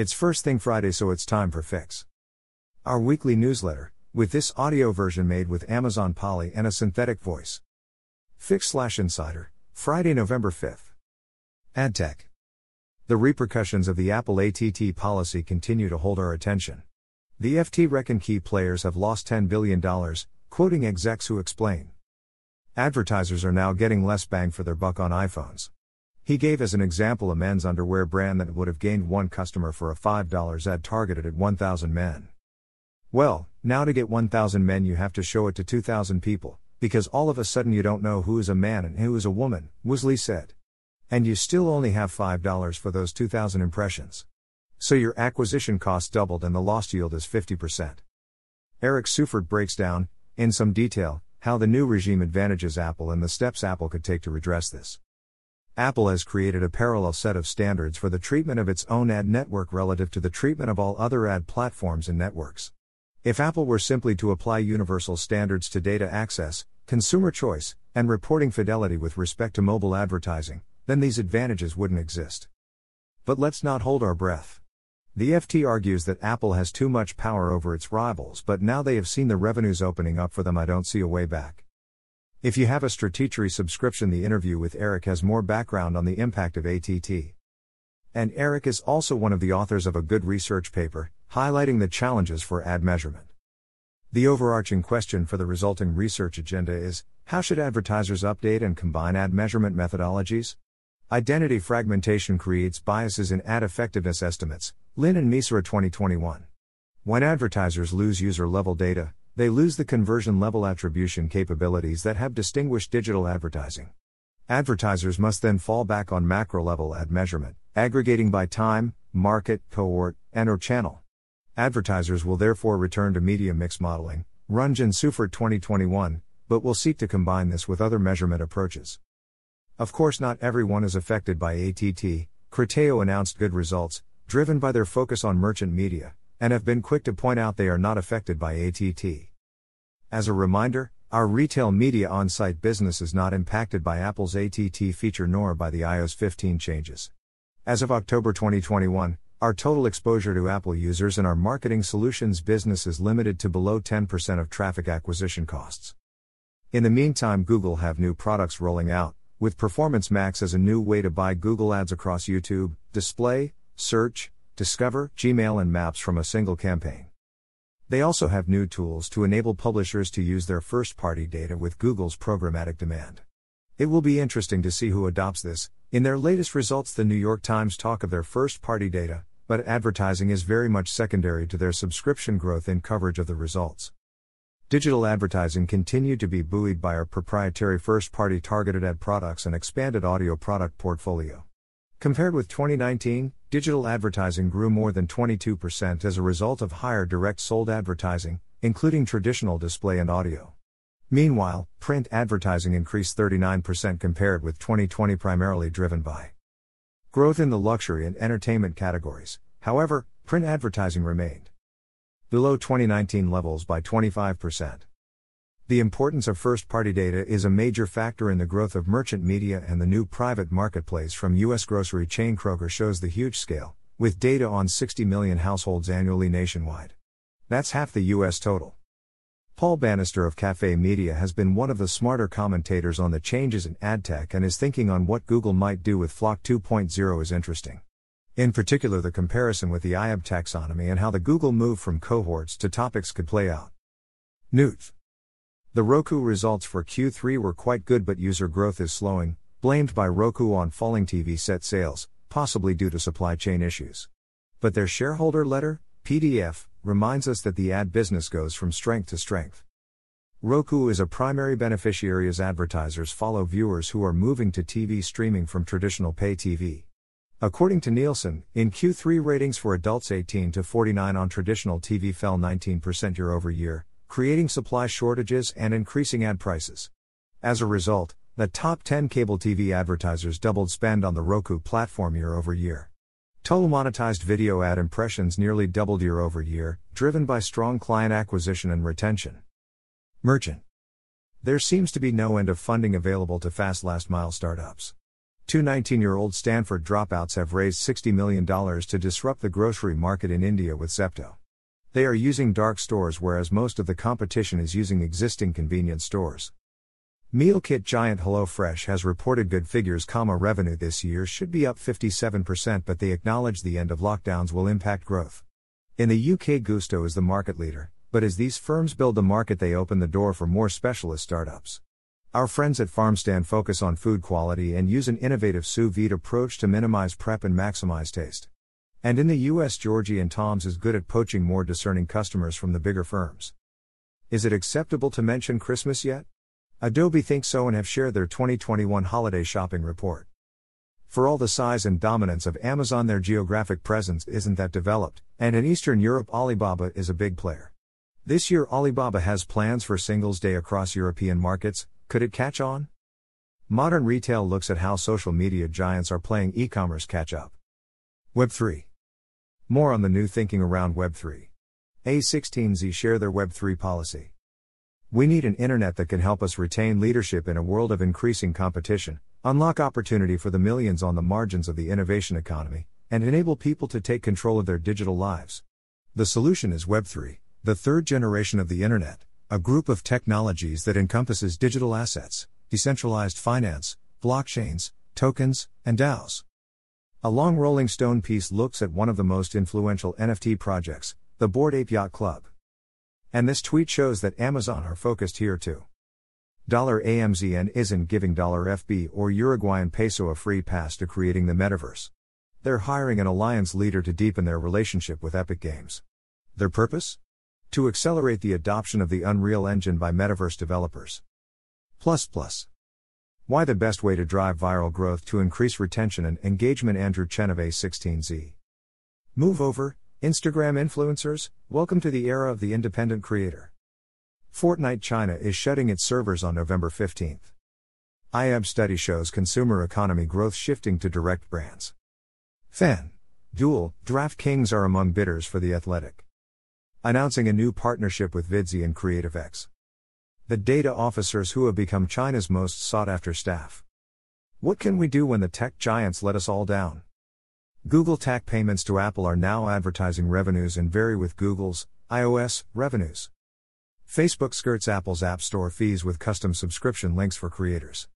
It's first thing Friday, so it's time for Fix. Our weekly newsletter, with this audio version made with Amazon Polly and a synthetic voice. Fix slash Insider, Friday, November 5th. AdTech. The repercussions of the Apple ATT policy continue to hold our attention. The FT reckon key players have lost $10 billion, quoting execs who explain. Advertisers are now getting less bang for their buck on iPhones. He gave as an example a men's underwear brand that would have gained one customer for a $5 ad targeted at 1,000 men. Well, now to get 1,000 men, you have to show it to 2,000 people, because all of a sudden you don't know who is a man and who is a woman, Woosley said. And you still only have $5 for those 2,000 impressions. So your acquisition cost doubled and the lost yield is 50%. Eric Seufert breaks down, in some detail, how the new regime advantages Apple and the steps Apple could take to redress this. Apple has created a parallel set of standards for the treatment of its own ad network relative to the treatment of all other ad platforms and networks. If Apple were simply to apply universal standards to data access, consumer choice, and reporting fidelity with respect to mobile advertising, then these advantages wouldn't exist. But let's not hold our breath. The FT argues that Apple has too much power over its rivals, but now they have seen the revenues opening up for them, I don't see a way back. If you have a Stratechery subscription, the interview with Eric has more background on the impact of ATT. And Eric is also one of the authors of a good research paper, highlighting the challenges for ad measurement. The overarching question for the resulting research agenda is how should advertisers update and combine ad measurement methodologies? Identity fragmentation creates biases in ad effectiveness estimates, Lin and Misra 2021. When advertisers lose user level data, they lose the conversion level attribution capabilities that have distinguished digital advertising. Advertisers must then fall back on macro level ad measurement, aggregating by time, market, cohort, and or channel. Advertisers will therefore return to media mix modeling, Runge and Seufert 2021, but will seek to combine this with other measurement approaches. Of course, not everyone is affected by ATT. Criteo announced good results, driven by their focus on merchant media, and have been quick to point out they are not affected by ATT. As a reminder, our retail media on site business is not impacted by Apple's ATT feature nor by the iOS 15 changes. As of October 2021, our total exposure to Apple users in our marketing solutions business is limited to below 10% of traffic acquisition costs. In the meantime, Google have new products rolling out, with Performance Max as a new way to buy Google ads across YouTube, display, search, discover, Gmail, and Maps from a single campaign. They also have new tools to enable publishers to use their first party data with Google's programmatic demand. It will be interesting to see who adopts this. In their latest results, the New York Times talk of their first party data, but advertising is very much secondary to their subscription growth in coverage of the results. Digital advertising continued to be buoyed by our proprietary first party targeted ad products and expanded audio product portfolio. Compared with 2019, digital advertising grew more than 22% as a result of higher direct sold advertising, including traditional display and audio. Meanwhile, print advertising increased 39% compared with 2020, primarily driven by growth in the luxury and entertainment categories. However, print advertising remained below 2019 levels by 25%. The importance of first party data is a major factor in the growth of merchant media, and the new private marketplace from U.S. grocery chain Kroger shows the huge scale, with data on 60 million households annually nationwide. That's half the U.S. total. Paul Bannister of Cafe Media has been one of the smarter commentators on the changes in ad tech and his thinking on what Google might do with FLoC 2.0 is interesting. In particular, the comparison with the IAB taxonomy and how the Google move from cohorts to topics could play out. Newt. The Roku results for Q3 were quite good, but user growth is slowing, blamed by Roku on falling TV set sales, possibly due to supply chain issues. But their shareholder letter, PDF, reminds us that the ad business goes from strength to strength. Roku is a primary beneficiary as advertisers follow viewers who are moving to TV streaming from traditional pay TV. According to Nielsen, in Q3 ratings for adults 18 to 49 on traditional TV fell 19% year over year, creating supply shortages and increasing ad prices. As a result, the top 10 cable TV advertisers doubled spend on the Roku platform year over year. Total monetized video ad impressions nearly doubled year over year, driven by strong client acquisition and retention. Merchant. There seems to be no end of funding available to fast last mile startups. Two 19 year old Stanford dropouts have raised $60 million to disrupt the grocery market in India with Zepto. They are using dark stores, whereas most of the competition is using existing convenience stores. Meal kit giant HelloFresh has reported good figures, comma revenue this year should be up 57%, but they acknowledge the end of lockdowns will impact growth. In the UK, Gousto is the market leader, but as these firms build the market, they open the door for more specialist startups. Our friends at FarmStand focus on food quality and use an innovative sous vide approach to minimize prep and maximize taste. And in the US, Georgie and Tom's is good at poaching more discerning customers from the bigger firms. Is it acceptable to mention Christmas yet? Adobe thinks so and have shared their 2021 holiday shopping report. For all the size and dominance of Amazon, their geographic presence isn't that developed, and in Eastern Europe, Alibaba is a big player. This year, Alibaba has plans for Singles Day across European markets, could it catch on? Modern retail looks at how social media giants are playing e commerce catch up. Web3. More on the new thinking around Web3. A16Z share their Web3 policy. We need an internet that can help us retain leadership in a world of increasing competition, unlock opportunity for the millions on the margins of the innovation economy, and enable people to take control of their digital lives. The solution is Web3, the third generation of the internet, a group of technologies that encompasses digital assets, decentralized finance, blockchains, tokens, and DAOs. A long Rolling Stone piece looks at one of the most influential NFT projects, the Bored Ape Yacht Club. And this tweet shows that Amazon are focused here too. $AMZN isn't giving $FB or Uruguayan peso a free pass to creating the metaverse. They're hiring an alliance leader to deepen their relationship with Epic Games. Their purpose? To accelerate the adoption of the Unreal Engine by metaverse developers. Plus plus. Why the best way to drive viral growth to increase retention and engagement Andrew Chen of A16Z. Move over, Instagram influencers, welcome to the era of the independent creator. Fortnite China is shutting its servers on November 15th. IAB study shows consumer economy growth shifting to direct brands. Fan. Duel, DraftKings are among bidders for the Athletic announcing a new partnership with Vidsy and CreativeX. The data officers who have become China's most sought after staff. What can we do when the tech giants let us all down? Google TAC payments to Apple are now advertising revenues and vary with Google's iOS revenues. Facebook skirts Apple's App Store fees with custom subscription links for creators.